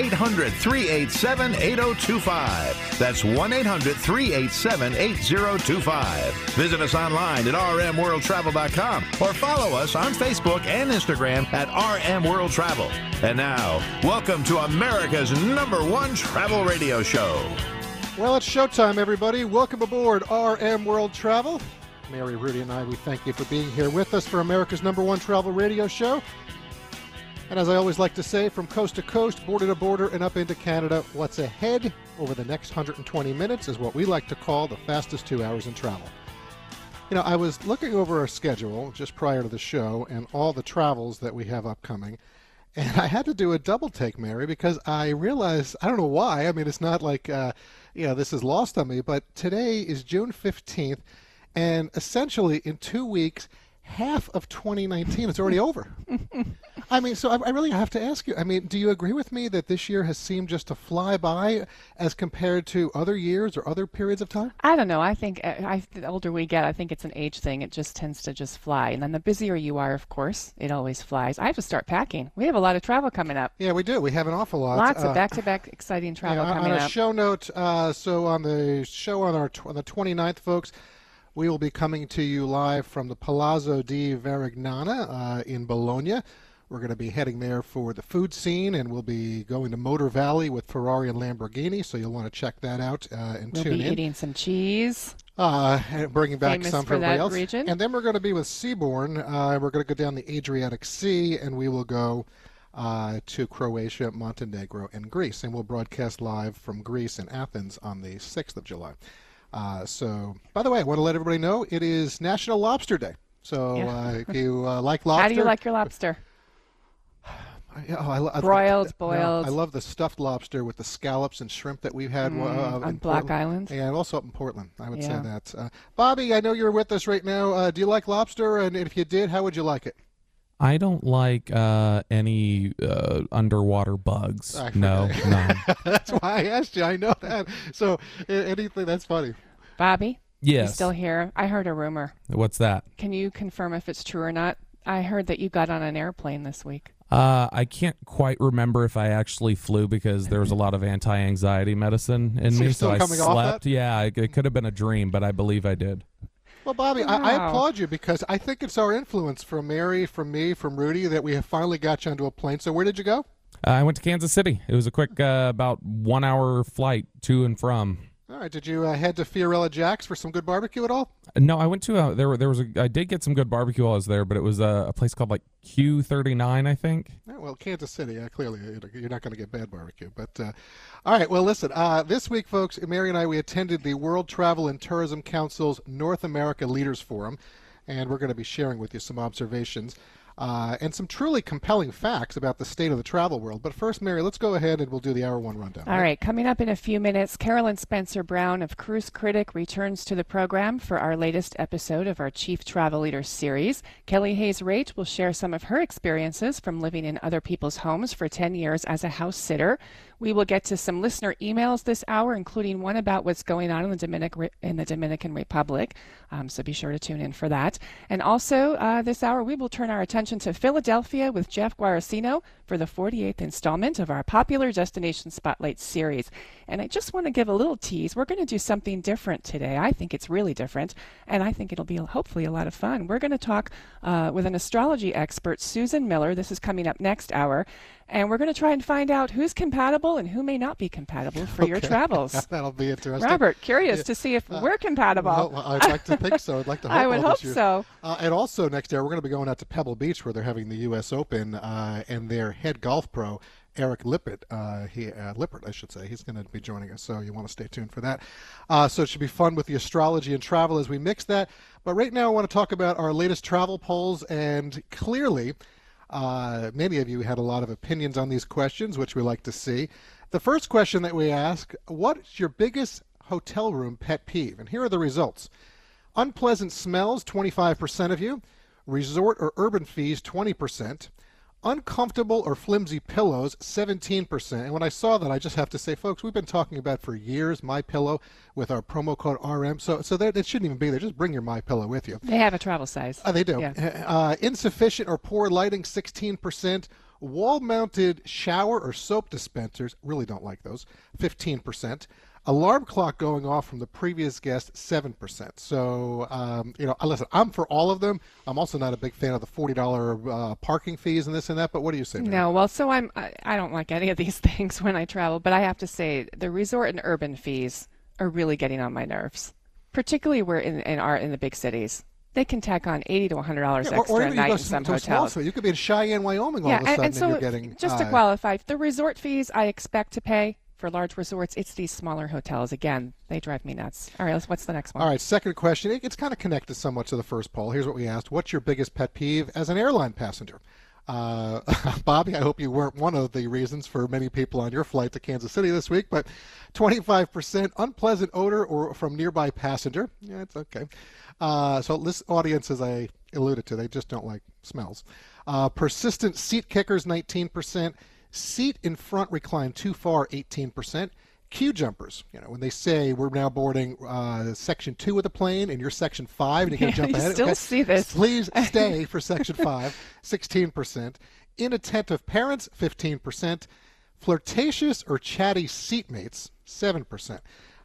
800 387 8025. That's 1 800 387 8025. Visit us online at rmworldtravel.com or follow us on Facebook and Instagram at RM World Travel. And now, welcome to America's number one travel radio show. Well, it's showtime, everybody. Welcome aboard RM World Travel. Mary, Rudy, and I, we thank you for being here with us for America's number one travel radio show. And as I always like to say, from coast to coast, border to border, and up into Canada, what's ahead over the next 120 minutes is what we like to call the fastest two hours in travel. You know, I was looking over our schedule just prior to the show and all the travels that we have upcoming. And I had to do a double take, Mary, because I realized, I don't know why. I mean, it's not like, uh, you know, this is lost on me, but today is June 15th. And essentially, in two weeks, half of 2019 is already over. I mean, so I, I, really have to ask you. I mean, do you agree with me that this year has seemed just to fly by as compared to other years or other periods of time? I don't know. I think uh, I, the older we get, I think it's an age thing. It just tends to just fly. And then the busier you are, of course, it always flies. I have to start packing. We have a lot of travel coming up. Yeah, we do. We have an awful lot. Lots uh, of back-to-back exciting travel yeah, coming on a show note, uh, so on the show on our on the 29th, folks. We will be coming to you live from the Palazzo di Varignana uh, in Bologna. We're going to be heading there for the food scene, and we'll be going to Motor Valley with Ferrari and Lamborghini. So you'll want to check that out uh, and we'll tune be eating some cheese. Uh, and bringing back Famous some for everybody else. region. And then we're going to be with Seabourn. Uh, we're going to go down the Adriatic Sea, and we will go uh, to Croatia, Montenegro, and Greece. And we'll broadcast live from Greece and Athens on the 6th of July. Uh, so, by the way, I want to let everybody know it is National Lobster Day. So, Yeah. uh, if you uh, like lobster, How do you like your lobster? I, oh, I, lo- I- Broiled, no, boiled? I love the stuffed lobster with the scallops and shrimp that we've had uh, Mm, on Black Portland. Island? and also up in Portland. I would say that. Uh, Bobby, I know you're with us right now. Uh, do you like lobster? And if you did, how would you like it? I don't like uh, any uh, underwater bugs. I No, no. that's why I asked you. I know that. So anything that's funny. Bobby? You still here? I heard a rumor. What's that? Can you confirm if it's true or not? I heard that you got on an airplane this week. Uh, I can't quite remember if I actually flew because there was a lot of anti-anxiety medicine in So me, so I slept. Yeah, it, it could have been a dream, but I believe I did. Well, Bobby, I, I applaud you because I think it's our influence from Mary, from me, from Rudy that we have finally got you onto a plane. So where did you go? Uh, I went to Kansas City. It was a quick, uh, about one-hour flight to and from. All right. Did you uh, head to Fiorella Jack's for some good barbecue at all? No, I went to uh, there. were- There was a. I did get some good barbecue while I was there, but it was uh, a place called like Q39, I think. Yeah, well, Kansas City, uh, clearly you're not going to get bad barbecue. But uh, all right, well, listen. Uh, this week, folks, Mary and I we attended the World Travel and Tourism Council's North America Leaders Forum, and we're going to be sharing with you some observations uh, and some truly compelling facts about the state of the travel world. But first, Mary, let's go ahead and we'll do the hour one rundown. All right, coming up in a few minutes, Carolyn Spencer Brown of Cruise Critic returns to the program for our latest episode of our Chief Travel Leaders series. Kelly Hayes Raitt will share some of her experiences from living in other people's homes for 10 years as a house sitter. We will get to some listener emails this hour, including one about what's going on in the, Dominic, in the Dominican Republic. Um, so be sure to tune in for that. And also, uh, this hour, we will turn our attention to Philadelphia with Jeff Guaracino for the 48th installment of our popular Destination Spotlight series. And I just want to give a little tease. We're going to do something different today. I think it's really different, and I think it'll be hopefully a lot of fun. We're going to talk uh, with an astrology expert, Susan Miller. This is coming up next hour. And we're going to try and find out who's compatible and who may not be compatible for your travels. That'll be interesting. Robert, curious Yeah. to see if Uh, we're compatible. Well, I'd like to think so. I'd like to hope I would hope so. Uh, and also next year, we're going to be going out to Pebble Beach where they're having the U.S. Open, uh, and their head golf pro, Eric Lippert, uh, he uh, Lippert, I should say, he's going to be joining us. So you want to stay tuned for that. Uh, so it should be fun with the astrology and travel as we mix that. But right now, I want to talk about our latest travel polls, and clearly. Uh, many of you had a lot of opinions on these questions, which we like to see. The first question that we ask What's your biggest hotel room pet peeve. And here are the results unpleasant smells, 25% of you, resort or urban fees, 20%. Uncomfortable or flimsy pillows, 17%. And when I saw that, I just have to say, folks, we've been talking about for years My Pillow with our promo code RM. So, so that it shouldn't even be there. Just bring your My Pillow with you. They have a travel size. Uh, they do. Yeah. Uh, insufficient or poor lighting, 16%. Wall-mounted shower or soap dispensers, really don't like those, 15%. Alarm clock going off from the previous guest, 7%. So, um, you know, listen, I'm for all of them. I'm also not a big fan of the $40 uh, parking fees and this and that, but what do you say? Mary? No, well, so I'm I, I don't like any of these things when I travel, but I have to say the resort and urban fees are really getting on my nerves, particularly where in, in our in the big cities. They can tack on eighty to one hundred dollars Yeah, or, extra or a even you night in to some to a small hotels. city. You could be in Cheyenne, Wyoming all yeah, of a sudden, and, and so you're getting just to uh, qualify, the resort fees I expect to pay for large resorts. It's these smaller hotels. Again, they drive me nuts. All right, what's the next one? All right, second question. It's kind of connected somewhat to the first poll. Here's what we asked What's your biggest pet peeve as an airline passenger? Uh, Bobby, I hope you weren't one of the reasons for many people on your flight to Kansas City this week, but 25% unpleasant odor or from nearby passenger. Yeah, it's okay. Uh, so this audience, as I alluded to, they just don't like smells. Uh, persistent seat kickers, 19%. Seat in front reclined too far, 18%. Queue jumpers, you know, when they say we're now boarding uh, section two of the plane and you're section five and you're going to jump You ahead. still see this. Please stay for section five, 16%. Inattentive parents, 15%. Flirtatious or chatty seatmates, 7%.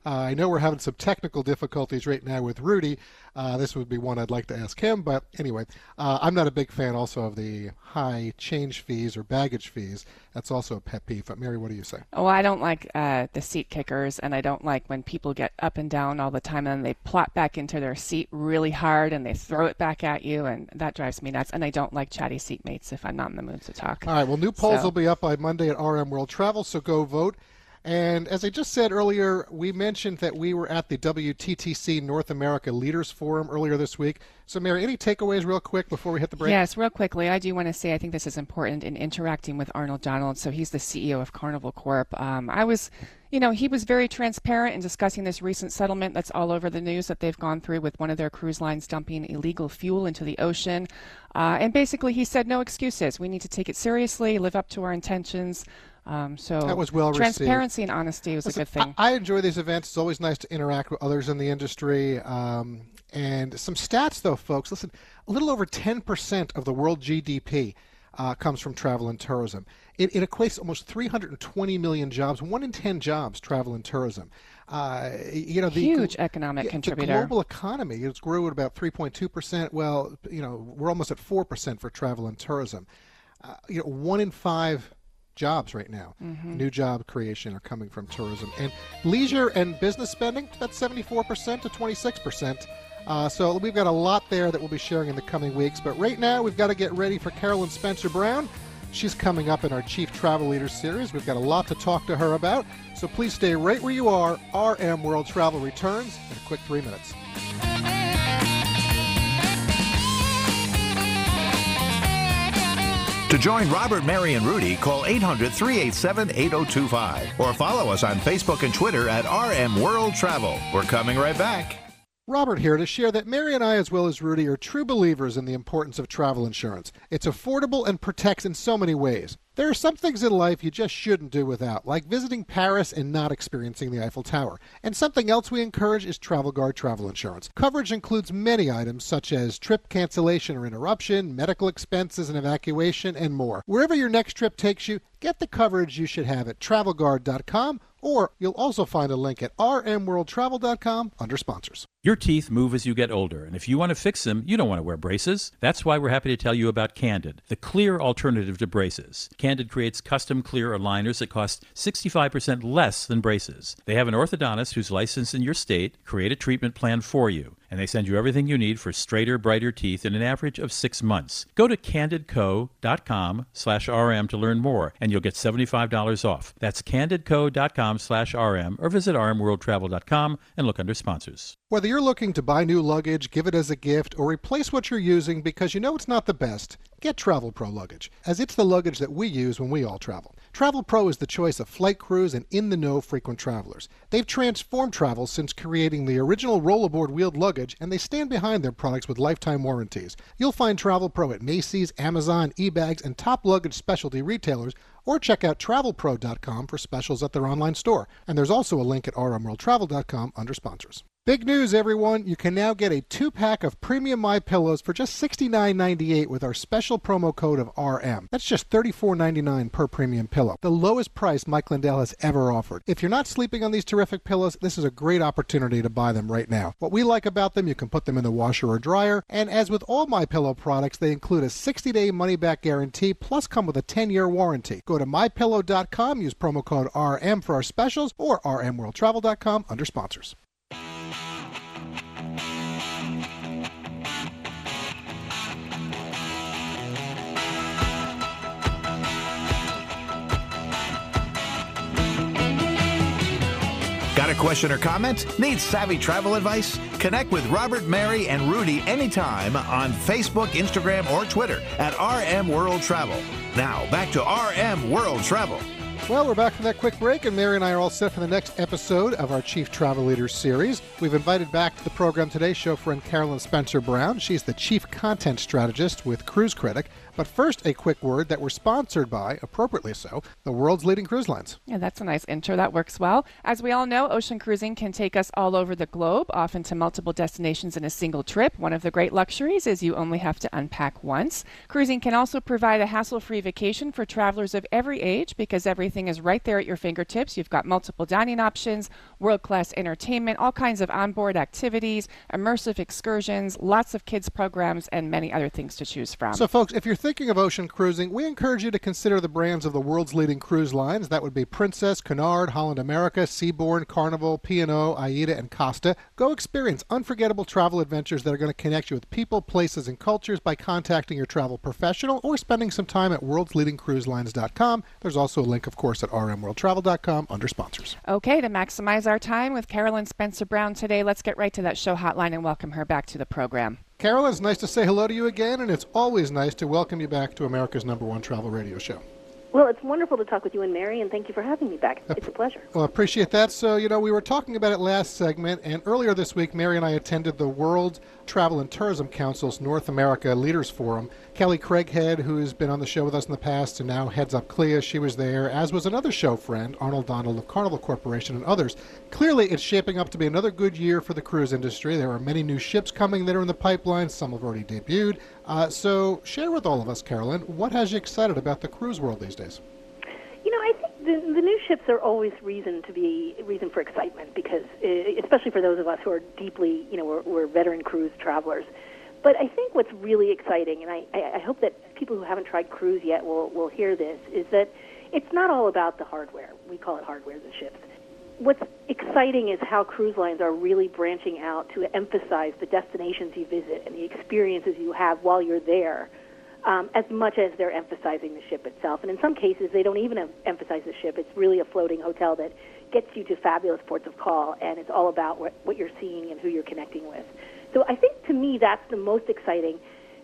Uh, I know we're having some technical difficulties right now with Rudy. Uh, this would be one I'd like to ask him, but anyway, uh, I'm not a big fan also of the high change fees or baggage fees. That's also a pet peeve. But Mary, what do you say? Oh, I don't like uh, the seat kickers, and I don't like when people get up and down all the time and they plop back into their seat really hard and they throw it back at you, and that drives me nuts. And I don't like chatty seatmates if I'm not in the mood to talk. All right. Well, new polls So- will be up by Monday at RM World Travel, so go vote. And as I just said earlier, we mentioned that we were at the WTTC North America Leaders Forum earlier this week. So, Mary, any takeaways real quick before we hit the break? Yes, real quickly, I do want to say I think this is important in interacting with Arnold Donald. So he's the CEO of Carnival Corp. Um, I was, you know, he was very transparent in discussing this recent settlement that's all over the news that they've gone through with one of their cruise lines dumping illegal fuel into the ocean. Uh, and basically, he said no excuses. We need to take it seriously, live up to our intentions. Um, so That was well received. transparency and honesty was Listen, a good thing. I, I enjoy these events. It's always nice to interact with others in the industry. Um, and some stats, though, folks. Listen, a little over 10% of the world GDP uh, comes from travel and tourism. It, it equates to almost 320 million jobs. One in 10 jobs travel and tourism. Uh, you know, the Huge economic yeah, contributor. The global economy it's grew at about 3.2 percent. Well, you know, we're almost at four percent for travel and tourism. Uh, you know, one in five jobs right now, Mm-hmm. new job creation are coming from tourism and leisure and business spending. That's 74 percent to 26 percent. Uh, so we've got a lot there that we'll be sharing in the coming weeks. But right now, we've got to get ready for Carolyn Spencer Brown. She's coming up in our Chief Travel Leader series. We've got a lot to talk to her about. So please stay right where you are. RM World Travel returns in a quick three minutes. To join Robert, Mary, and Rudy, call 800 387 8025 or follow us on Facebook and Twitter at RM World Travel. We're coming right back. Robert here to share that Mary and I, as well as Rudy, are true believers in the importance of travel insurance. It's affordable and protects in so many ways. There are some things in life you just shouldn't do without, like visiting Paris and not experiencing the Eiffel Tower. And something else we encourage is Travel Guard travel insurance. Coverage includes many items such as trip cancellation or interruption, medical expenses and evacuation, and more. Wherever your next trip takes you, get the coverage you should have at travelguard.com or you'll also find a link at rmworldtravel.com under sponsors. Your teeth move as you get older, and if you want to fix them, you don't want to wear braces. That's why we're happy to tell you about Candid, the clear alternative to braces. Candid creates custom clear aligners that cost 65% less than braces. They have an orthodontist who's licensed in your state create a treatment plan for you, and they send you everything you need for straighter, brighter teeth in an average of six months. Go to candidco.com slash rm to learn more, and you'll get $75 off. That's candidco.com slash rm, or visit rmworldtravel.com and look under sponsors. Whether you're looking to buy new luggage, give it as a gift, or replace what you're using because you know it's not the best, get Travel Pro luggage, as it's the luggage that we use when we all travel. Travel Pro is the choice of flight crews and in the know frequent travelers. They've transformed travel since creating the original rollerboard wheeled luggage, and they stand behind their products with lifetime warranties. You'll find Travel Pro at Macy's, Amazon, eBags, and top luggage specialty retailers, or check out travelpro.com for specials at their online store. And there's also a link at rmworldtravel.com under sponsors. Big news, everyone. You can now get a two pack of premium My Pillows for just $69.98 with our special promo code of RM. That's just $34.99 per premium pillow, the lowest price Mike Lindell has ever offered. If you're not sleeping on these terrific pillows, this is a great opportunity to buy them right now. What we like about them, you can put them in the washer or dryer, and as with all My Pillow products, they include a 60 day money back guarantee plus come with a 10 year warranty. Go to mypillow.com, use promo code RM for our specials, or rmworldtravel.com under sponsors. Question or comment? Need savvy travel advice? Connect with Robert, Mary, and Rudy anytime on Facebook, Instagram, or Twitter at RM World Travel. Now, back to RM World Travel. Well, we're back from that quick break, and Mary and I are all set for the next episode of our Chief Travel Leaders series. We've invited back to the program today show friend Carolyn Spencer Brown. She's the Chief Content Strategist with Cruise Critic. But first, a quick word that we're sponsored by, appropriately so, the world's leading cruise lines. Yeah, that's a nice intro. That works well. As we all know, ocean cruising can take us all over the globe, often to multiple destinations in a single trip. One of the great luxuries is you only have to unpack once. Cruising can also provide a hassle free vacation for travelers of every age because everything is right there at your fingertips. You've got multiple dining options, world class entertainment, all kinds of onboard activities, immersive excursions, lots of kids' programs, and many other things to choose from. So, folks, if you're thinking of ocean cruising, we encourage you to consider the brands of the world's leading cruise lines. That would be Princess, Cunard, Holland America, Seabourn, Carnival, P&O, AIDA, and Costa. Go experience unforgettable travel adventures that are going to connect you with people, places, and cultures by contacting your travel professional or spending some time at worldsleadingcruiselines.com. There's also a link, of course, at rmworldtravel.com under sponsors. Okay, to maximize our time with Carolyn Spencer Brown today, let's get right to that show hotline and welcome her back to the program. Carolyn, it's nice to say hello to you again, and it's always nice to welcome you back to America's number one travel radio show. Well, it's wonderful to talk with you and Mary, and thank you for having me back. It's a pleasure. Well, I appreciate that. So, you know, we were talking about it last segment, and earlier this week, Mary and I attended the World Travel and Tourism Council's North America Leaders Forum. Kelly Craighead, who's been on the show with us in the past and now heads up CLIA, she was there, as was another show friend, Arnold Donald of Carnival Corporation, and others. Clearly, it's shaping up to be another good year for the cruise industry. There are many new ships coming that are in the pipeline, some have already debuted. Uh, so, share with all of us, Carolyn, what has you excited about the cruise world these days? You know, I think the, the new ships are always reason to be reason for excitement because, uh, especially for those of us who are deeply, you know, we're, we're veteran cruise travelers. But I think what's really exciting, and I, I hope that people who haven't tried cruise yet will, will hear this, is that it's not all about the hardware. We call it hardware, the ships. What's exciting is how cruise lines are really branching out to emphasize the destinations you visit and the experiences you have while you're there um, as much as they're emphasizing the ship itself. And in some cases, they don't even emphasize the ship. It's really a floating hotel that gets you to fabulous ports of call, and it's all about what, what you're seeing and who you're connecting with. So I think to me, that's the most exciting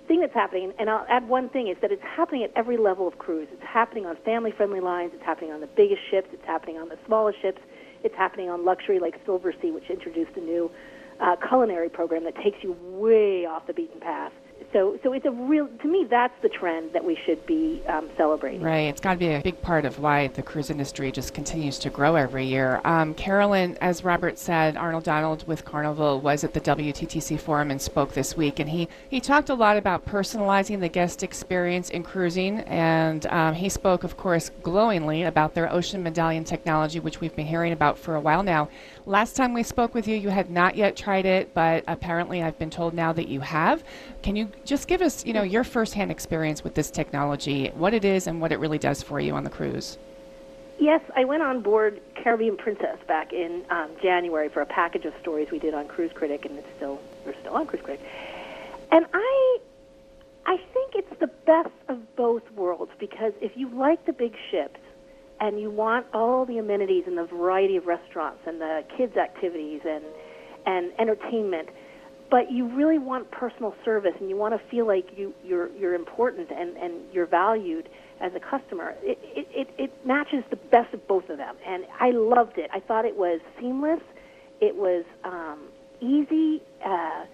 thing that's happening. And I'll add one thing is that it's happening at every level of cruise. It's happening on family friendly lines, it's happening on the biggest ships, it's happening on the smallest ships, it's happening on luxury like Silversea, which introduced a new uh, culinary program that takes you way off the beaten path so so it's a real to me that's the trend that we should be um, celebrating. Right. It's got to be a big part of why the cruise industry just continues to grow every year. Um, carolyn as robert said arnold donald with carnival was at the wttc forum and spoke this week and he he talked a lot about personalizing the guest experience in cruising and um, he spoke of course glowingly about their ocean medallion technology which we've been hearing about for a while now. Last time we spoke with you you had not yet tried it but apparently i've been told now that you have can you just give us, you know, your firsthand experience with this technology, what it is and what it really does for you on the cruise? Yes, I went on board Caribbean Princess back in um, January for a package of stories we did on Cruise Critic, and it's still we're still on Cruise Critic. And I, I think it's the best of both worlds because if you like the big ships and you want all the amenities and the variety of restaurants and the kids' activities and and entertainment, but you really want personal service and you want to feel like you you're you're important and and you're valued as a customer. It it it, it matches the best of both of them, and I loved it. I thought it was seamless. It was um, easy. Uh,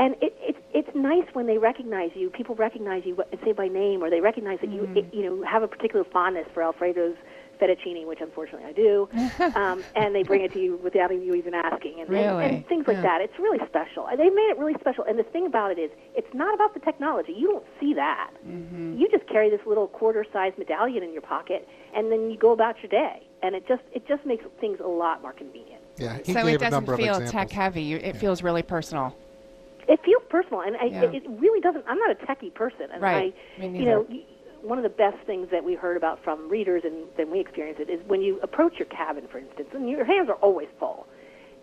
and it, it, it's nice when they recognize you. People recognize you and say by name, or they recognize that Mm-hmm. you you know have a particular fondness for Alfredo's fettuccine, which unfortunately I do, um, and they bring it to you without you even asking, and, and, Really? and things like Yeah. that. It's really special. And they made it really special. And the thing about it is, it's not about the technology. You don't see that. Mm-hmm. You just carry this little quarter-sized medallion in your pocket, and then you go about your day. And it just it just makes things a lot more convenient. Yeah, so it doesn't feel tech heavy. You, it feels really personal. It feels personal, and I, Yeah. it, it really doesn't. I'm not a techie person, and Right. I, Me you know, neither. y- one of the best things that we heard about from readers, and then we experience it, is when you approach your cabin, for instance, and your hands are always full.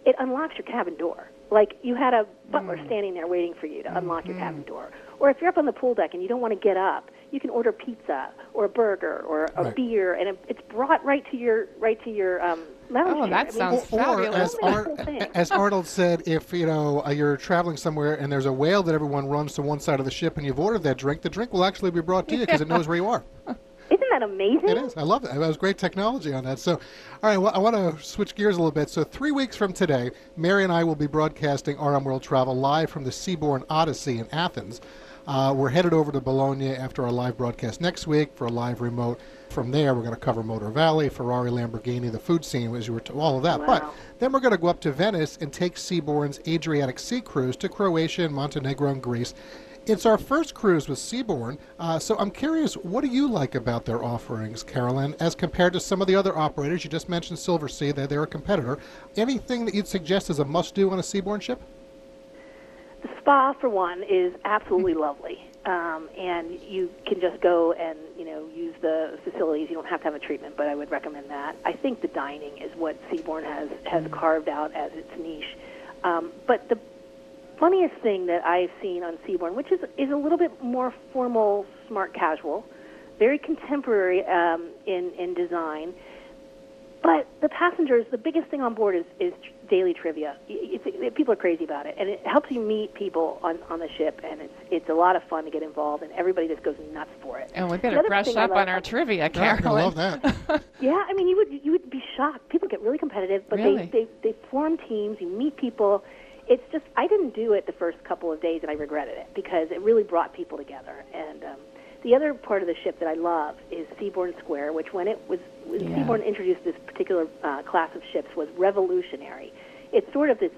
It unlocks your cabin door, like you had a butler Mm. standing there waiting for you to unlock Mm-hmm. your cabin door. Or if you're up on the pool deck and you don't want to get up, you can order pizza or a burger or a Right. beer, and it's brought right to your right to your um, lounge. Oh, chair. that I mean, sounds or, or as, Ar- as Arnold said, if you know uh, you're traveling somewhere and there's a whale that everyone runs to one side of the ship and you've ordered that drink, the drink will actually be brought to you because it knows where you are. Isn't that amazing? It is. I love it. That was great technology on that. So, all right, well, I want to switch gears a little bit. So, three weeks from today, Mary and I will be broadcasting RM World Travel live from the Seabourn Odyssey in Athens. Uh, we're headed over to Bologna after our live broadcast next week for a live remote. From there, we're going to cover Motor Valley, Ferrari, Lamborghini, the food scene, as you were to all of that. But then we're going to go up to Venice and take Seabourn's Adriatic Sea cruise to Croatia and Montenegro and Greece. It's our first cruise with Seabourn, uh, so I'm curious, what do you like about their offerings, Carolyn, as compared to some of the other operators? You just mentioned Silversea, they're, they're a competitor. Anything that you'd suggest as a must-do on a Seabourn ship? The spa, for one, is absolutely lovely, um, and you can just go and you know use the facilities. You don't have to have a treatment, but I would recommend that. I think the dining is what Seabourn has has carved out as its niche. Um, but the funniest thing that I've seen on Seabourn, which is is a little bit more formal, smart casual, very contemporary um, in in design. But the passengers, the biggest thing on board is, is tr- daily trivia. It's, it, people are crazy about it, and it helps you meet people on, on the ship, and it's it's a lot of fun to get involved, and everybody just goes nuts for it. And we The better other brush up on our trivia, Yeah, I Carolyn. love that. Yeah, I mean, you would you would be shocked. People get really competitive, but Really? they, they they form teams. You meet people. It's just I didn't do it the first couple of days, and I regretted it because it really brought people together. And um, the other part of the ship that I love is Seabourn Square, which when it was when Yeah. Seabourn introduced this particular uh, class of ships was revolutionary. It's sort of this.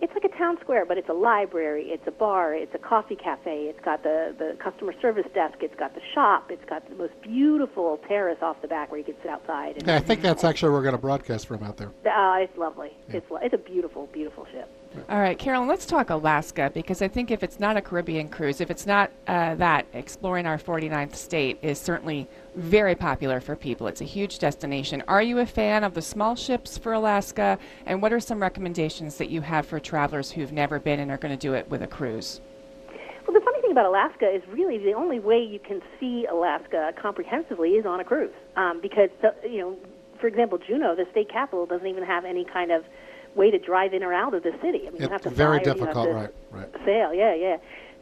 It's like a town square, but it's a library, it's a bar, it's a coffee cafe, it's got the, the customer service desk, it's got the shop, it's got the most beautiful terrace off the back where you can sit outside. And, Yeah, I think that's actually where we're going to broadcast from out there. Oh, it's lovely. It's it's a beautiful, beautiful ship. All right, Carolyn, let's talk Alaska because I think if it's not a Caribbean cruise, if it's not uh, that, exploring our 49th state is certainly very popular for people. It's a huge destination. Are you a fan of the small ships for Alaska? And what are some recommendations that you have for travelers who've never been and are going to do it with a cruise? Well, the funny thing about Alaska is really the only way you can see Alaska comprehensively is on a cruise, um, because you know, for example, Juneau, the state capital, doesn't even have any kind of way to drive in or out of the city. I mean, you have It's to very fly or you have difficult, to right, right. Sail, yeah, yeah.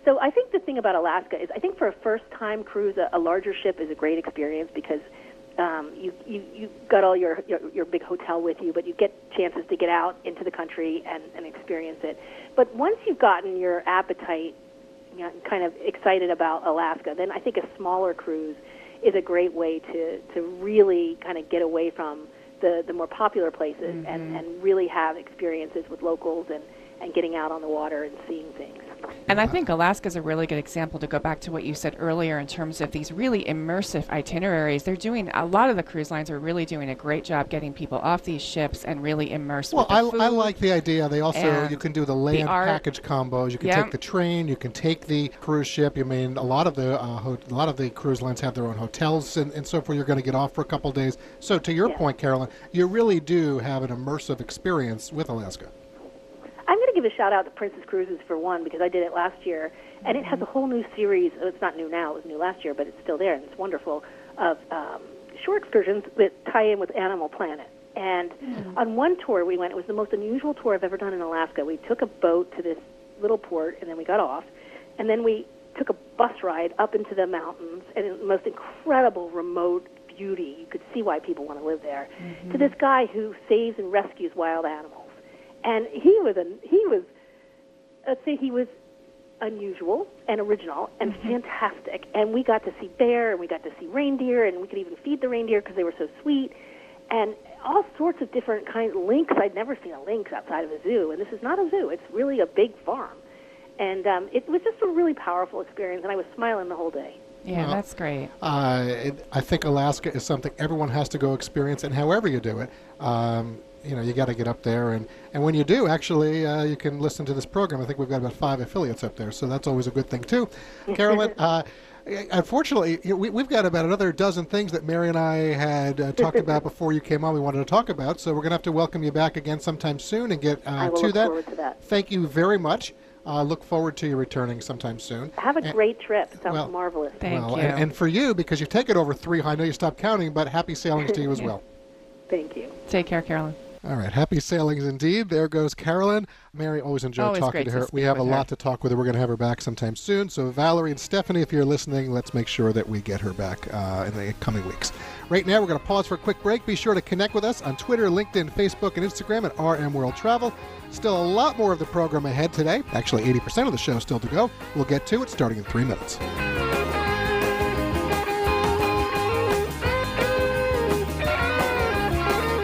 So I think the thing about Alaska is I think for a first-time cruise, a, a larger ship is a great experience because um, you you you got all your, your your big hotel with you, but you get chances to get out into the country and, and experience it. But once you've gotten your appetite you know, kind of excited about Alaska, then I think a smaller cruise is a great way to to really kind of get away from the the more popular places and mm-hmm. and really have experiences with locals and and getting out on the water and seeing things. And I think Alaska is a really good example to go back to what you said earlier in terms of these really immersive itineraries. They're doing a lot of the cruise lines are really doing a great job getting people off these ships and really immersed Well, with the I, I like the idea. They also you can do the land art. package combos. You can Yeah. take the train. You can take the cruise ship. You mean a lot of the uh, ho- a lot of the cruise lines have their own hotels and, and so forth. You're going to get off for a couple of days. So to your Yeah. point, Carolyn, you really do have an immersive experience with Alaska. I'm going to give a shout out to Princess Cruises for one because I did it last year, and it has a mm-hmm. whole new series. It's not new now; it was new last year, but it's still there, and it's wonderful. Of um, short excursions that tie in with Animal Planet. And mm-hmm. on one tour we went, it was the most unusual tour I've ever done in Alaska. We took a boat to this little port, and then we got off, and then we took a bus ride up into the mountains and the most incredible remote beauty. You could see why people want to live there. To mm-hmm. this guy who saves and rescues wild animals, and he was a he was let's say he was unusual and original and fantastic. And we got to see bear and we got to see reindeer and we could even feed the reindeer because they were so sweet and all sorts of different kinds of lynx. I'd never seen a lynx outside of a zoo, and this is not a zoo. It's really a big farm. And um, it was just a really powerful experience, and I was smiling the whole day. Yeah, Well, that's great. Uh, it, I think Alaska is something everyone has to go experience, and however you do it, um, you know, you got to get up there, and, and when you do, actually, uh, you can listen to this program. I think we've got about five affiliates up there, so that's always a good thing too. Carolyn, uh, unfortunately, you know, we, we've got about another dozen things that Mary and I had uh, talked about before you came on. We wanted to talk about, so we're going to have to welcome you back again sometime soon and get uh, I will to look that. forward to that. Thank you very much. Uh, look forward to you returning sometime soon. Have a And- great trip. Sounds well, marvelous. Thank well, you. And, and for you, because you've taken over three, I know you stopped counting, but happy sailings to you as well. Thank you. Take care, Carolyn. All right, happy sailings indeed. There goes Carolyn. Mary, always enjoy Always talking to to her. speak we have a her. lot to talk with her. We're going to have her back sometime soon. So, Valerie and Stephanie, if you're listening, let's make sure that we get her back uh, in the coming weeks. Right now, we're going to pause for a quick break. Be sure to connect with us on Twitter, LinkedIn, Facebook, and Instagram at RM World Travel. Still a lot more of the program ahead today. Actually, 80% of the show still to go. We'll get to it starting in three minutes.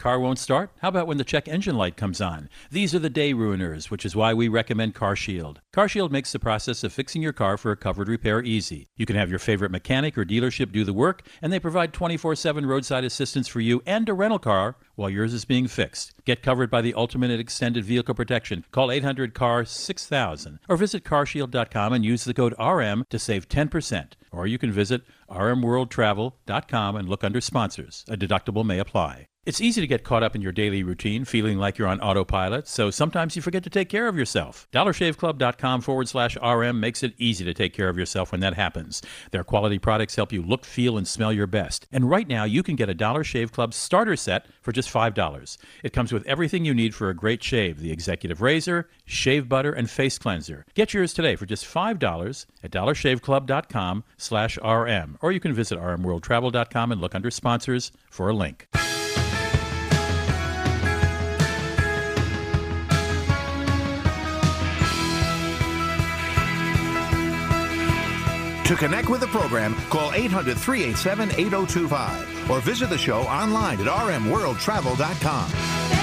Car won't start? How about when the check engine light comes on? These are the day ruiners, which is why we recommend CarShield. CarShield makes the process of fixing your car for a covered repair easy. You can have your favorite mechanic or dealership do the work, and they provide 24 7 roadside assistance for you and a rental car while yours is being fixed. Get covered by the ultimate extended vehicle protection. Call 800 CAR 6000 or visit carshield.com and use the code RM to save 10%. Or you can visit rmworldtravel.com and look under sponsors. A deductible may apply. It's easy to get caught up in your daily routine, feeling like you're on autopilot, so sometimes you forget to take care of yourself. DollarShaveClub.com forward slash RM makes it easy to take care of yourself when that happens. Their quality products help you look, feel, and smell your best. And right now, you can get a Dollar Shave Club starter set for just $5. It comes with everything you need for a great shave the executive razor, shave butter, and face cleanser. Get yours today for just $5 at dollarshaveclub.com slash RM. Or you can visit rmworldtravel.com and look under sponsors for a link. To connect with the program, call 800 387 8025 or visit the show online at rmworldtravel.com.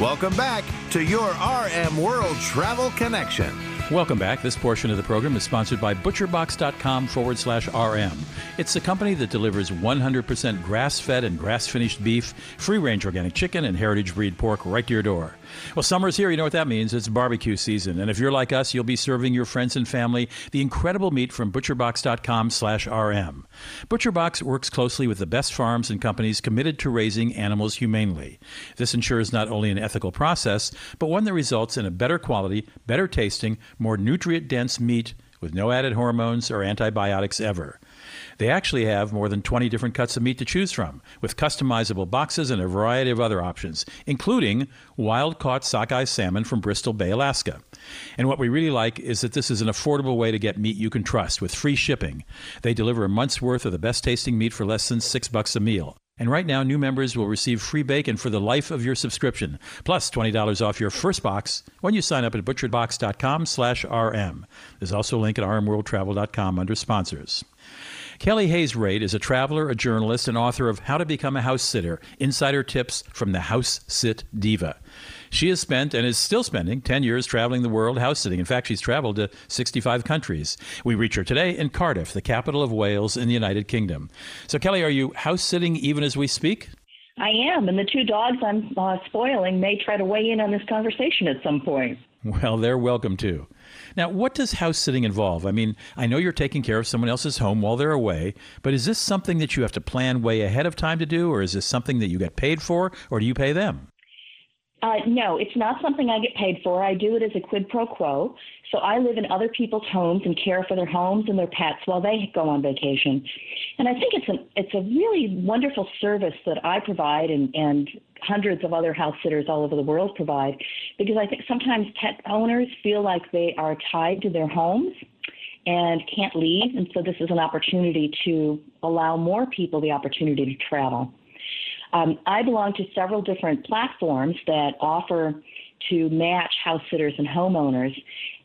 Welcome back to your RM World Travel Connection. Welcome back. This portion of the program is sponsored by ButcherBox.com forward slash RM. It's a company that delivers 100% grass fed and grass finished beef, free range organic chicken, and heritage breed pork right to your door. Well, summer's here. You know what that means. It's barbecue season. And if you're like us, you'll be serving your friends and family the incredible meat from ButcherBox.com slash RM. ButcherBox works closely with the best farms and companies committed to raising animals humanely. This ensures not only an ethical process, but one that results in a better quality, better tasting, more nutrient dense meat with no added hormones or antibiotics ever. They actually have more than 20 different cuts of meat to choose from, with customizable boxes and a variety of other options, including wild caught sockeye salmon from Bristol Bay, Alaska. And what we really like is that this is an affordable way to get meat you can trust with free shipping. They deliver a month's worth of the best tasting meat for less than six bucks a meal. And right now, new members will receive free bacon for the life of your subscription, plus $20 off your first box when you sign up at butcherbox.com slash RM. There's also a link at rmworldtravel.com under sponsors. Kelly Hayes Raitt is a traveler, a journalist, and author of How to Become a House Sitter Insider Tips from the House Sit Diva. She has spent and is still spending 10 years traveling the world house sitting. In fact, she's traveled to 65 countries. We reach her today in Cardiff, the capital of Wales in the United Kingdom. So, Kelly, are you house sitting even as we speak? I am, and the two dogs I'm uh, spoiling may try to weigh in on this conversation at some point. Well, they're welcome too. Now, what does house sitting involve? I mean, I know you're taking care of someone else's home while they're away, but is this something that you have to plan way ahead of time to do, or is this something that you get paid for, or do you pay them? Uh, no, it's not something I get paid for. I do it as a quid pro quo. So I live in other people's homes and care for their homes and their pets while they go on vacation. And I think it's a it's a really wonderful service that I provide and, and hundreds of other house sitters all over the world provide because I think sometimes pet owners feel like they are tied to their homes and can't leave. And so this is an opportunity to allow more people the opportunity to travel. Um, I belong to several different platforms that offer to match house sitters and homeowners.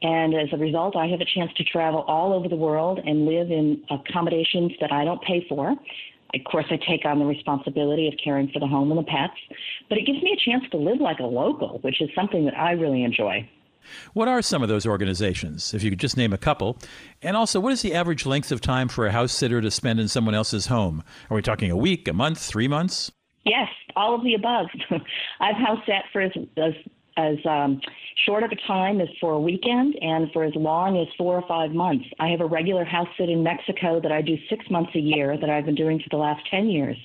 And as a result, I have a chance to travel all over the world and live in accommodations that I don't pay for. Of course, I take on the responsibility of caring for the home and the pets, but it gives me a chance to live like a local, which is something that I really enjoy. What are some of those organizations, if you could just name a couple? And also, what is the average length of time for a house sitter to spend in someone else's home? Are we talking a week, a month, three months? Yes, all of the above. I've house sat for as as, as um, short of a time as for a weekend, and for as long as four or five months. I have a regular house sit in Mexico that I do six months a year that I've been doing for the last ten years.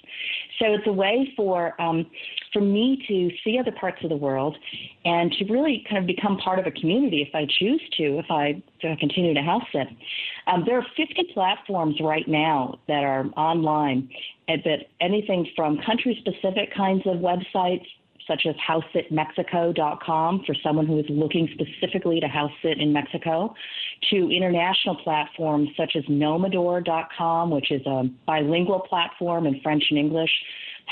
So it's a way for um, for me to see other parts of the world and to really kind of become part of a community if I choose to, if I, continue to house sit. Um, there are 50 platforms right now that are online, that anything from country specific kinds of websites such as housesitmexico.com for someone who is looking specifically to house sit in Mexico, to international platforms such as nomador.com, which is a bilingual platform in French and English,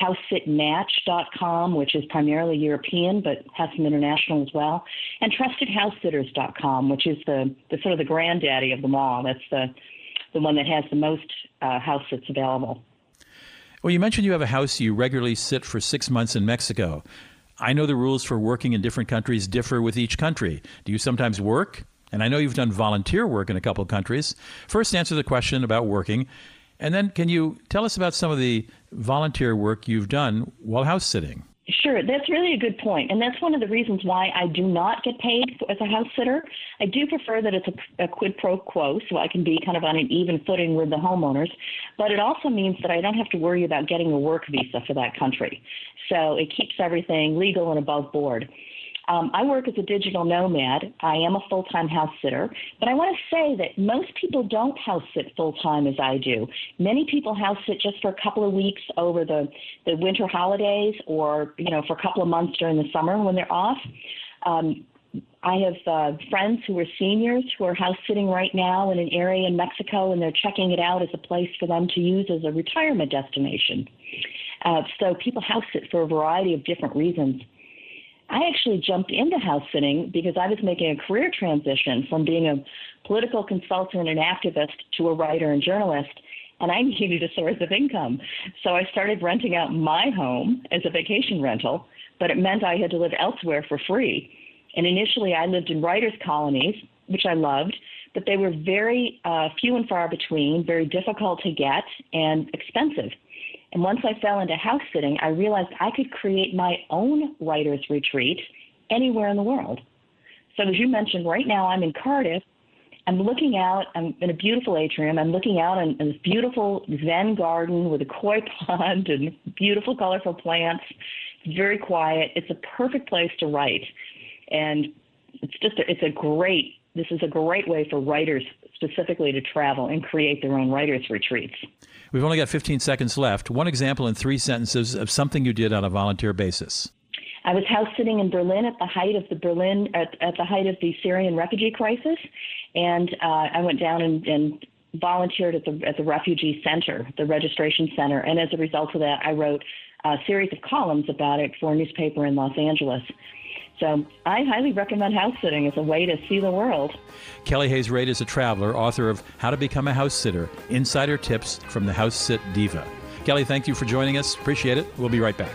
housesitmatch.com, which is primarily European but has some international as well, and trustedhousesitters.com, which is the, the sort of the granddaddy of them all. That's the the one that has the most uh, house sits available. Well, you mentioned you have a house you regularly sit for six months in Mexico. I know the rules for working in different countries differ with each country. Do you sometimes work? And I know you've done volunteer work in a couple of countries. First, answer the question about working. And then, can you tell us about some of the volunteer work you've done while house sitting? Sure, that's really a good point, and that's one of the reasons why I do not get paid as a house sitter. I do prefer that it's a, a quid pro quo, so I can be kind of on an even footing with the homeowners. But it also means that I don't have to worry about getting a work visa for that country, so it keeps everything legal and above board. Um, I work as a digital nomad. I am a full time house sitter, but I want to say that most people don't house sit full time as I do. Many people house sit just for a couple of weeks over the, the winter holidays or, you know, for a couple of months during the summer when they're off. Um, I have uh, friends who are seniors who are house sitting right now in an area in Mexico, and they're checking it out as a place for them to use as a retirement destination. Uh, so people house sit for a variety of different reasons. I actually jumped into house sitting because I was making a career transition from being a political consultant and activist to a writer and journalist, and I needed a source of income. So I started renting out my home as a vacation rental, but it meant I had to live elsewhere for free. And initially, I lived in writers' colonies, which I loved, but they were very uh, few and far between, very difficult to get, and expensive. And once I fell into house sitting, I realized I could create my own writer's retreat anywhere in the world. So, as you mentioned, right now I'm in Cardiff. I'm looking out, I'm in a beautiful atrium. I'm looking out on this beautiful Zen garden with a koi pond and beautiful, colorful plants. It's very quiet. It's a perfect place to write. And it's just, a, it's a great, this is a great way for writers specifically to travel and create their own writer's retreats. We've only got 15 seconds left. One example in three sentences of something you did on a volunteer basis. I was house sitting in Berlin at the height of the Berlin at, at the height of the Syrian refugee crisis, and uh, I went down and, and volunteered at the at the refugee center, the registration center, and as a result of that, I wrote a series of columns about it for a newspaper in Los Angeles. So I highly recommend house sitting as a way to see the world. Kelly Hayes Raitt is a traveler, author of How to Become a House Sitter Insider Tips from the House Sit Diva. Kelly, thank you for joining us. Appreciate it. We'll be right back.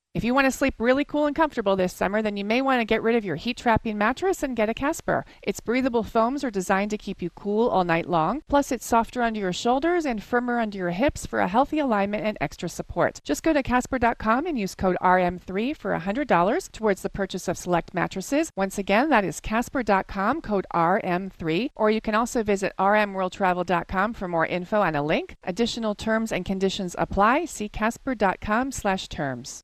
If you want to sleep really cool and comfortable this summer, then you may want to get rid of your heat trapping mattress and get a Casper. Its breathable foams are designed to keep you cool all night long. Plus, it's softer under your shoulders and firmer under your hips for a healthy alignment and extra support. Just go to Casper.com and use code RM3 for $100 towards the purchase of select mattresses. Once again, that is Casper.com, code RM3. Or you can also visit RMWorldTravel.com for more info and a link. Additional terms and conditions apply. See Casper.com slash terms.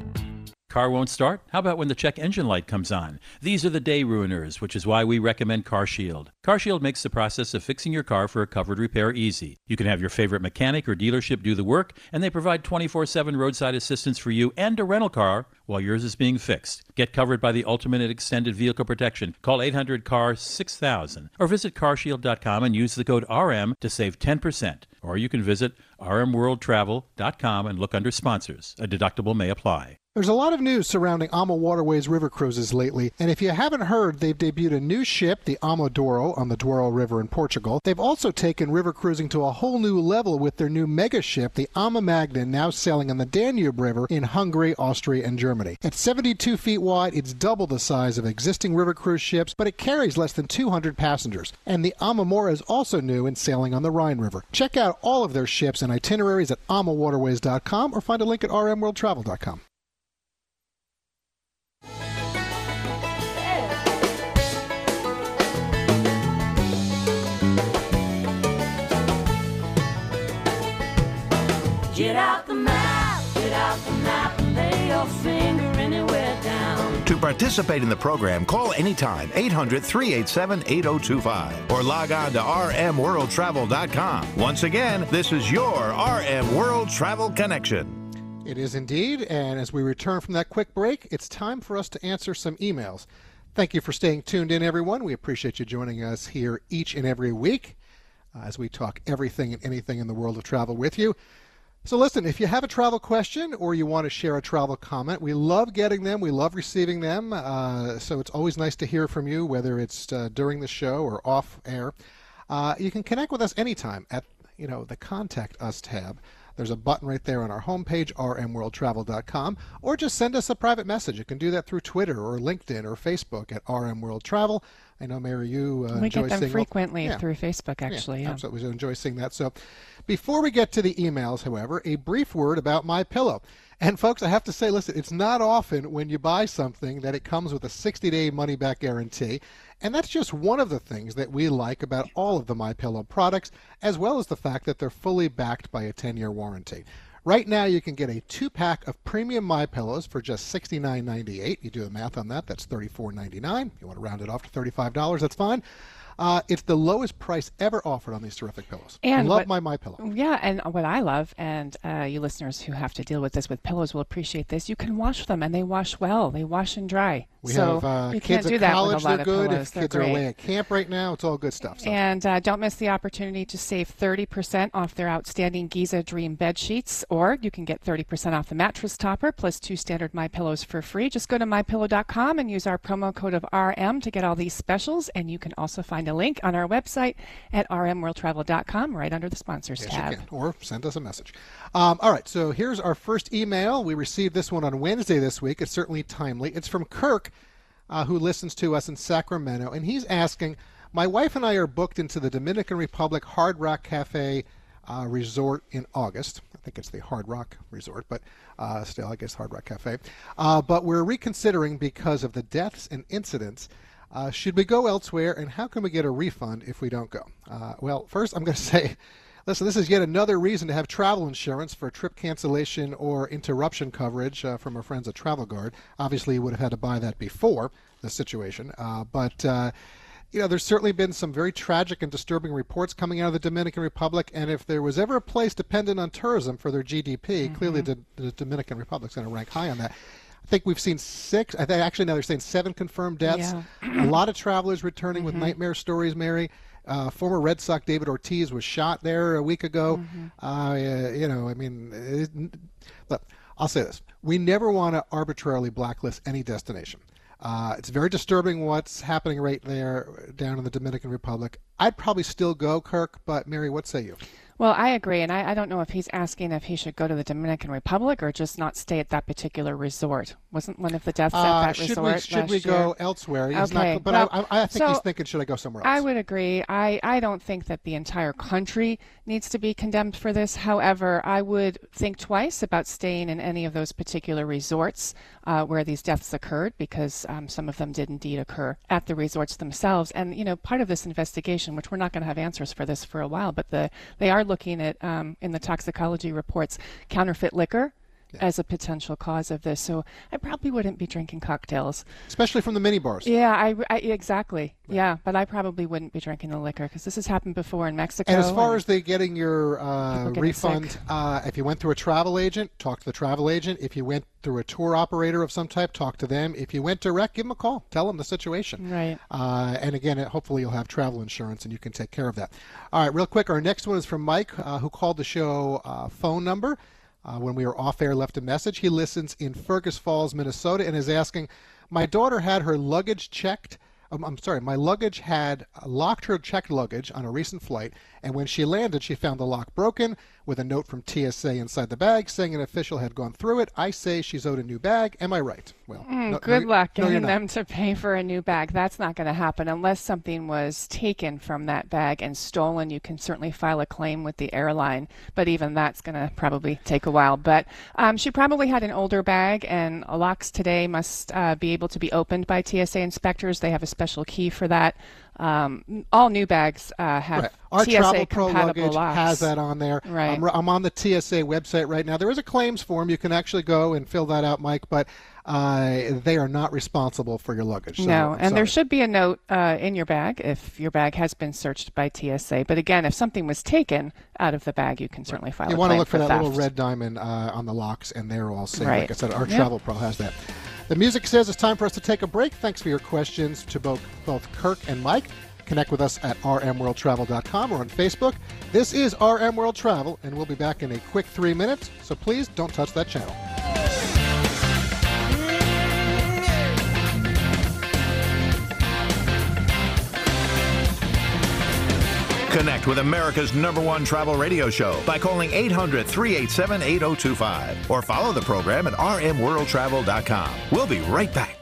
Car won't start? How about when the check engine light comes on? These are the day ruiners, which is why we recommend CarShield. CarShield makes the process of fixing your car for a covered repair easy. You can have your favorite mechanic or dealership do the work, and they provide 24 7 roadside assistance for you and a rental car while yours is being fixed. Get covered by the ultimate extended vehicle protection. Call 800 CAR 6000 or visit carshield.com and use the code RM to save 10%. Or you can visit rmworldtravel.com and look under sponsors. A deductible may apply. There's a lot of news surrounding Ama Waterways river cruises lately, and if you haven't heard, they've debuted a new ship, the Ama Douro, on the Douro River in Portugal. They've also taken river cruising to a whole new level with their new mega ship, the Ama Magna, now sailing on the Danube River in Hungary, Austria, and Germany. At 72 feet wide, it's double the size of existing river cruise ships, but it carries less than 200 passengers. And the Amamora is also new and sailing on the Rhine River. Check out all of their ships and itineraries at amawaterways.com or find a link at rmworldtravel.com. Get out the map, get out the map, To participate in the program, call anytime 800 387 8025 or log on to rmworldtravel.com. Once again, this is your RM World Travel Connection. It is indeed, and as we return from that quick break, it's time for us to answer some emails. Thank you for staying tuned in, everyone. We appreciate you joining us here each and every week uh, as we talk everything and anything in the world of travel with you. So, listen, if you have a travel question or you want to share a travel comment, we love getting them. We love receiving them. Uh, so, it's always nice to hear from you, whether it's uh, during the show or off air. Uh, you can connect with us anytime at you know the Contact Us tab. There's a button right there on our homepage, rmworldtravel.com, or just send us a private message. You can do that through Twitter or LinkedIn or Facebook at rmworldtravel. I know, Mary, you uh, we enjoy get them frequently Yeah. through Facebook, actually. Yeah, Absolutely, we enjoy seeing that. So, before we get to the emails, however, a brief word about my pillow. And folks, I have to say, listen, it's not often when you buy something that it comes with a 60-day money-back guarantee, and that's just one of the things that we like about all of the My Pillow products, as well as the fact that they're fully backed by a 10-year warranty. Right now, you can get a two-pack of premium My Pillows for just $69.98. You do the math on that; that's $34.99. You want to round it off to $35? That's fine. Uh, it's the lowest price ever offered on these terrific pillows. I And love what- my My Pillow. Yeah, and what I love, and uh, you listeners who have to deal with this with pillows will appreciate this. You can wash them, and they wash well. They wash and dry. We so have uh, you kids can't do at that college, with a lot they're good. pillows. If They're kids are away at camp right now, it's all good stuff. So. And uh, don't miss the opportunity to save 30% off their outstanding Giza Dream bed sheets, or you can get 30% off the mattress topper plus two standard My Pillows for free. Just go to mypillow.com and use our promo code of RM to get all these specials. And you can also find a link on our website at rmworldtravel.com right under the sponsors Yes, tab. Or send us a message. Um, all right, so here's our first email. We received this one on Wednesday this week. It's certainly timely. It's from Kirk, uh, who listens to us in Sacramento, and he's asking My wife and I are booked into the Dominican Republic Hard Rock Cafe uh, Resort in August. I think it's the Hard Rock Resort, but uh, still, I guess Hard Rock Cafe. Uh, but we're reconsidering because of the deaths and incidents. Uh, should we go elsewhere, and how can we get a refund if we don't go? Uh, well, first, I'm going to say, listen, this is yet another reason to have travel insurance for trip cancellation or interruption coverage uh, from our friends at Travel Guard. Obviously, you would have had to buy that before the situation, uh, but. Uh, you know, there's certainly been some very tragic and disturbing reports coming out of the Dominican Republic, and if there was ever a place dependent on tourism for their GDP, clearly the, the Dominican Republic's going to rank high on that. I think we've seen six. I think actually now they're saying seven confirmed deaths. Yeah. a lot of travelers returning with nightmare stories. Mary, uh, former Red Sox David Ortiz was shot there a week ago. Uh, you know, I mean, it, look, I'll say this: we never want to arbitrarily blacklist any destination. Uh, it's very disturbing what's happening right there down in the Dominican Republic. I'd probably still go, Kirk, but Mary, what say you? Well, I agree, and I, I don't know if he's asking if he should go to the Dominican Republic or just not stay at that particular resort. Wasn't one of the deaths Uh, at that should resort we should we go year? elsewhere? He's okay, not, but well, I, I, think he's so thinking, should I go somewhere else? I would agree. I, I don't think that the entire country needs to be condemned for this. However, I would think twice about staying in any of those particular resorts uh, where these deaths occurred because um, some of them did indeed occur at the resorts themselves. And, you know, part of this investigation, which we're not going to have answers for this for a while, but the, they are looking at, um, in the toxicology reports, counterfeit liquor. As a potential cause of this, so I probably wouldn't be drinking cocktails, especially from the mini bars. Yeah, I, I exactly. Yeah, but I probably wouldn't be drinking the liquor because this has happened before in Mexico. And as far as they getting your uh, getting refund, uh, if you went through a travel agent, talk to the travel agent. If you went through a tour operator of some type, talk to them. If you went direct, give them a call. Tell them the situation. Right. Uh, and again, hopefully you'll have travel insurance and you can take care of that. All right, real quick, our next one is from Mike, uh, who called the show uh, phone number. Uh, when we were off air, left a message. He listens in Fergus Falls, Minnesota, and is asking, "My daughter had her luggage checked. Um, I'm sorry, my luggage had locked her checked luggage on a recent flight, and when she landed, she found the lock broken with a note from TSA inside the bag saying an official had gone through it. I say she's owed a new bag. Am I right? Well, Mm, no- good no, luck no, getting them to pay for a new bag. That's not going to happen unless something was taken from that bag and stolen. You can certainly file a claim with the airline, but even that's going to probably take a while. But um, she probably had an older bag, and locks today must uh, be able to be opened by TSA inspectors. They have a special key for that. Um, all new bags uh, have Right. Our TSA Travel Pro compatible luggage locks. has that on there. Right. I'm, I'm on the TSA website right now. There is a claims form. You can actually go and fill that out, Mike, but uh, they are not responsible for your luggage. So no, and there should be a note uh, in your bag if your bag has been searched by TSA. But again, if something was taken out of the bag, you can certainly file it, You a want to claim look for, that theft. little red diamond uh, on the locks, and they're all safe. Right. Like I said, our Yep. Travel Pro has that. The music says it's time for us to take a break. Thanks for your questions to both, both Kirk and Mike. Connect with us at rmworldtravel.com or on Facebook. This is RM World Travel, and we'll be back in a quick three minutes, so please don't touch that channel. Connect with America's number one travel radio show by calling 800 387 8025 or follow the program at rmworldtravel.com. We'll be right back.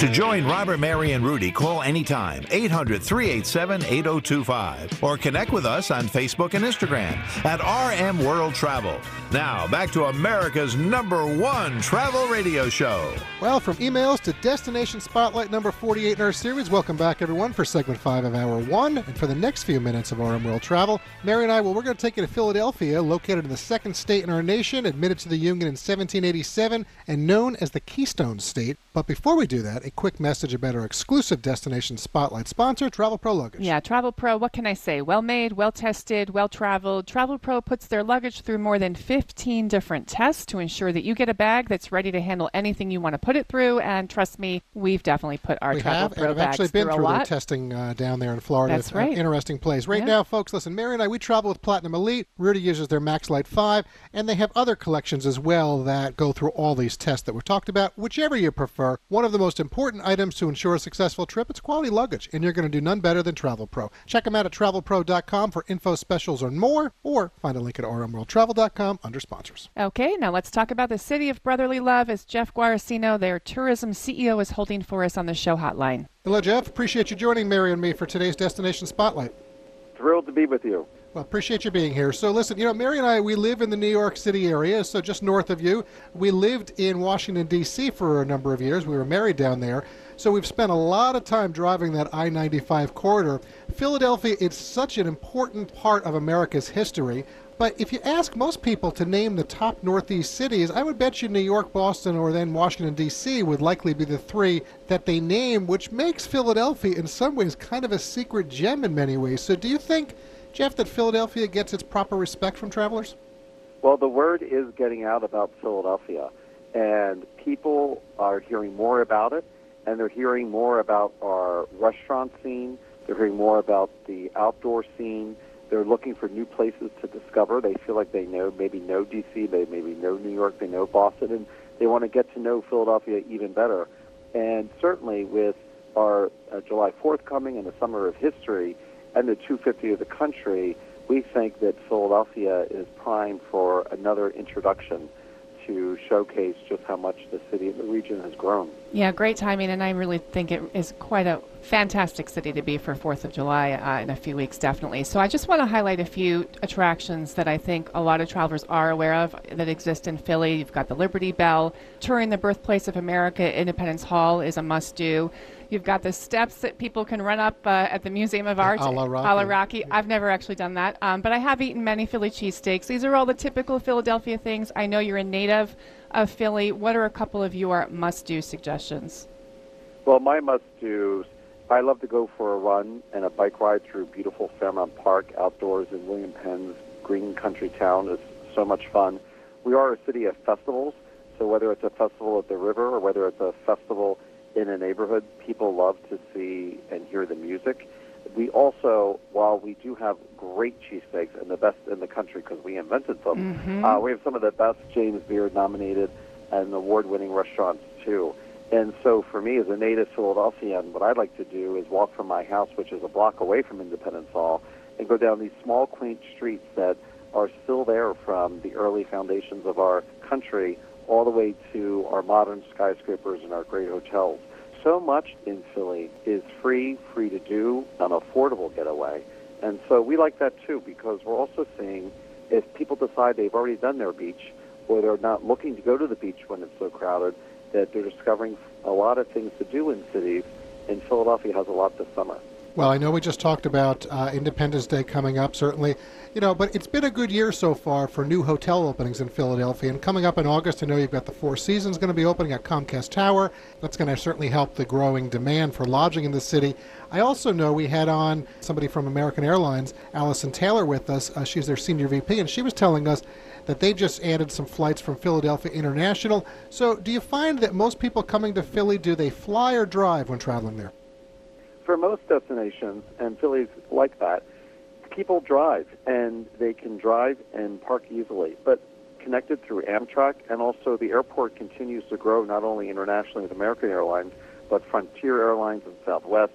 To join Robert, Mary, and Rudy, call anytime 800 387 8025 or connect with us on Facebook and Instagram at RM World Travel. Now, back to America's number one travel radio show. Well, from emails to Destination Spotlight number 48 in our series, welcome back, everyone, for segment five of hour one. And for the next few minutes of RM World Travel, Mary and I, well, we're going to take you to Philadelphia, located in the second state in our nation, admitted to the Union in 1787, and known as the Keystone State. But before we do that, a quick message about our exclusive destination spotlight sponsor, Travel Pro Luggage. Yeah, Travel Pro, what can I say? Well made, well tested, well traveled. Travel Pro puts their luggage through more than 15 different tests to ensure that you get a bag that's ready to handle anything you want to put it through. And trust me, we've definitely put our we Travel have, Pro and I've actually been through through their testing uh, down there in Florida. That's It's an right. interesting place. Right Yeah. now, folks, listen, Mary and I, we travel with Platinum Elite. Rudy uses their Max Light 5, and they have other collections as well that go through all these tests that we've talked about. Whichever you prefer, one of the most important items to ensure a successful trip, it's quality luggage, and you're going to do none better than Travel Pro. Check them out at travelpro.com for info specials and more, or find a link at rmworldtravel.com under sponsors. Okay, now let's talk about the City of Brotherly Love as Jeff Guaracino, their tourism CEO, is holding for us on the show hotline. Hello, Jeff. Appreciate you joining Mary and me for today's Destination Spotlight. Thrilled to be with you. Well, appreciate you being here. So, listen, you know, Mary and I, we live in the New York City area, so just north of you. We lived in Washington, D.C. for a number of years. We were married down there. So, we've spent a lot of time driving that I 95 corridor. Philadelphia is such an important part of America's history. But if you ask most people to name the top Northeast cities, I would bet you New York, Boston, or then Washington, D.C. would likely be the three that they name, which makes Philadelphia in some ways kind of a secret gem in many ways. So, do you think, Jeff, that Philadelphia gets its proper respect from travelers? Well, the word is getting out about Philadelphia, and people are hearing more about it, and they're hearing more about our restaurant scene. They're hearing more about the outdoor scene. They're looking for new places to discover. They feel like they know, maybe know D.C., they maybe know New York, they know Boston, and they want to get to know Philadelphia even better. And certainly with our uh, July 4th coming and the Summer of History and the 250 of the country, we think that Philadelphia is primed for another introduction to showcase just how much the city and the region has grown. Yeah, great timing, and I really think it is quite a fantastic city to be for Fourth of July uh, in a few weeks, definitely. So I just want to highlight a few attractions that I think a lot of travelers are aware of that exist in Philly. You've got the Liberty Bell, touring the birthplace of America. Independence Hall is a must-do. You've got the steps that people can run up uh, at the Museum of Art. a la Rocky. A la Rocky. I've never actually done that, um, but I have eaten many Philly cheesesteaks. These are all the typical Philadelphia things. I know you're a native of Philly. What are a couple of your must-do suggestions? Well, my must-dos, I love to go for a run and a bike ride through beautiful Fairmount Park outdoors in William Penn's green country town is so much fun. We are a city of festivals, so whether it's a festival at the river or whether it's a festival in a neighborhood, people love to see and hear the music. We also, while we do have great cheesesteaks and the best in the country because we invented them, Mhm. uh, we have some of the best James Beard nominated and award-winning restaurants too. And so for me as a native Philadelphian, what I'd like to do is walk from my house, which is a block away from Independence Hall, and go down these small, quaint streets that are still there from the early foundations of our country all the way to our modern skyscrapers and our great hotels. So much in Philly is free, free to do, an affordable getaway. And so we like that too because we're also seeing if people decide they've already done their beach or they're not looking to go to the beach when it's so crowded, that they're discovering a lot of things to do in cities, and Philadelphia has a lot this summer. Well, I know we just talked about uh, Independence Day coming up, certainly, you know, but it's been a good year so far for new hotel openings in Philadelphia. And coming up in August, I know you've got the Four Seasons going to be opening at Comcast Tower. That's going to certainly help the growing demand for lodging in the city. I also know we had on somebody from American Airlines, Alison Taylor, with us. Uh, she's their senior VP, and she was telling us that they just added some flights from Philadelphia International. So, do you find that most people coming to Philly do they fly or drive when traveling there? For most destinations, and Philly's like that, people drive, and they can drive and park easily. But connected through Amtrak, and also the airport continues to grow not only internationally with American Airlines, but Frontier Airlines and Southwest.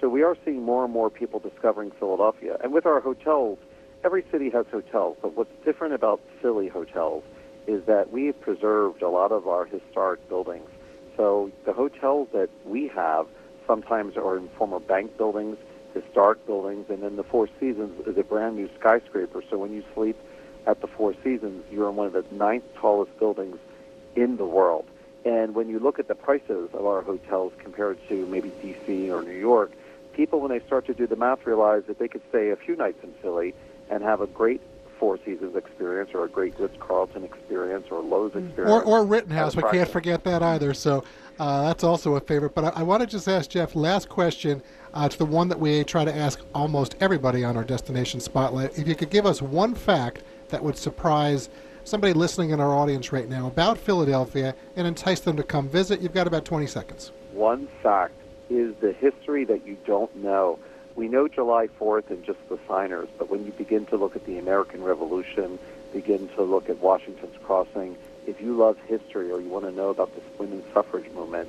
So we are seeing more and more people discovering Philadelphia. And with our hotels, every city has hotels, but what's different about Philly hotels is that we have preserved a lot of our historic buildings. So the hotels that we have sometimes are in former bank buildings, historic buildings, and then the Four Seasons is a brand new skyscraper. So when you sleep at the Four Seasons, you're in one of the ninth tallest buildings in the world. And when you look at the prices of our hotels compared to maybe D.C. or New York, people, when they start to do the math, realize that they could stay a few nights in Philly and have a great Four Seasons experience or a great Ritz Carlton experience or Loews experience. Or, or Rittenhouse, we can't forget that either. So Uh, that's also a favorite. But I, I want to just ask Jeff, last question. Uh, it's the one that we try to ask almost everybody on our destination spotlight. If you could give us one fact that would surprise somebody listening in our audience right now about Philadelphia and entice them to come visit, you've got about 20 seconds. One fact is the history that you don't know. We know July 4th and just the signers, but when you begin to look at the American Revolution, begin to look at Washington's Crossing, if you love history or you want to know about the women's suffrage movement,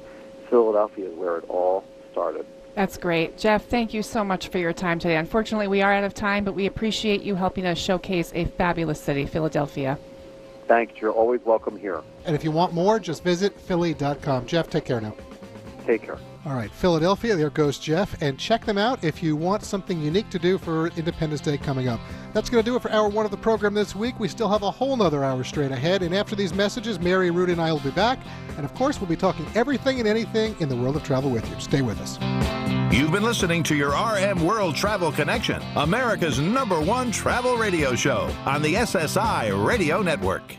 Philadelphia is where it all started. That's great. Jeff, thank you so much for your time today. Unfortunately, we are out of time, but we appreciate you helping us showcase a fabulous city, Philadelphia. Thanks. You're always welcome here. And if you want more, just visit philly.com. Jeff, take care now. Take care. All right, Philadelphia, there goes Jeff. And check them out if you want something unique to do for Independence Day coming up. That's going to do it for hour one of the program this week. We still have a whole nother hour straight ahead. And after these messages, Mary, Rudy, and I will be back. And of course, we'll be talking everything and anything in the world of travel with you. Stay with us. You've been listening to your RM World Travel Connection, America's number one travel radio show on the SSI Radio Network.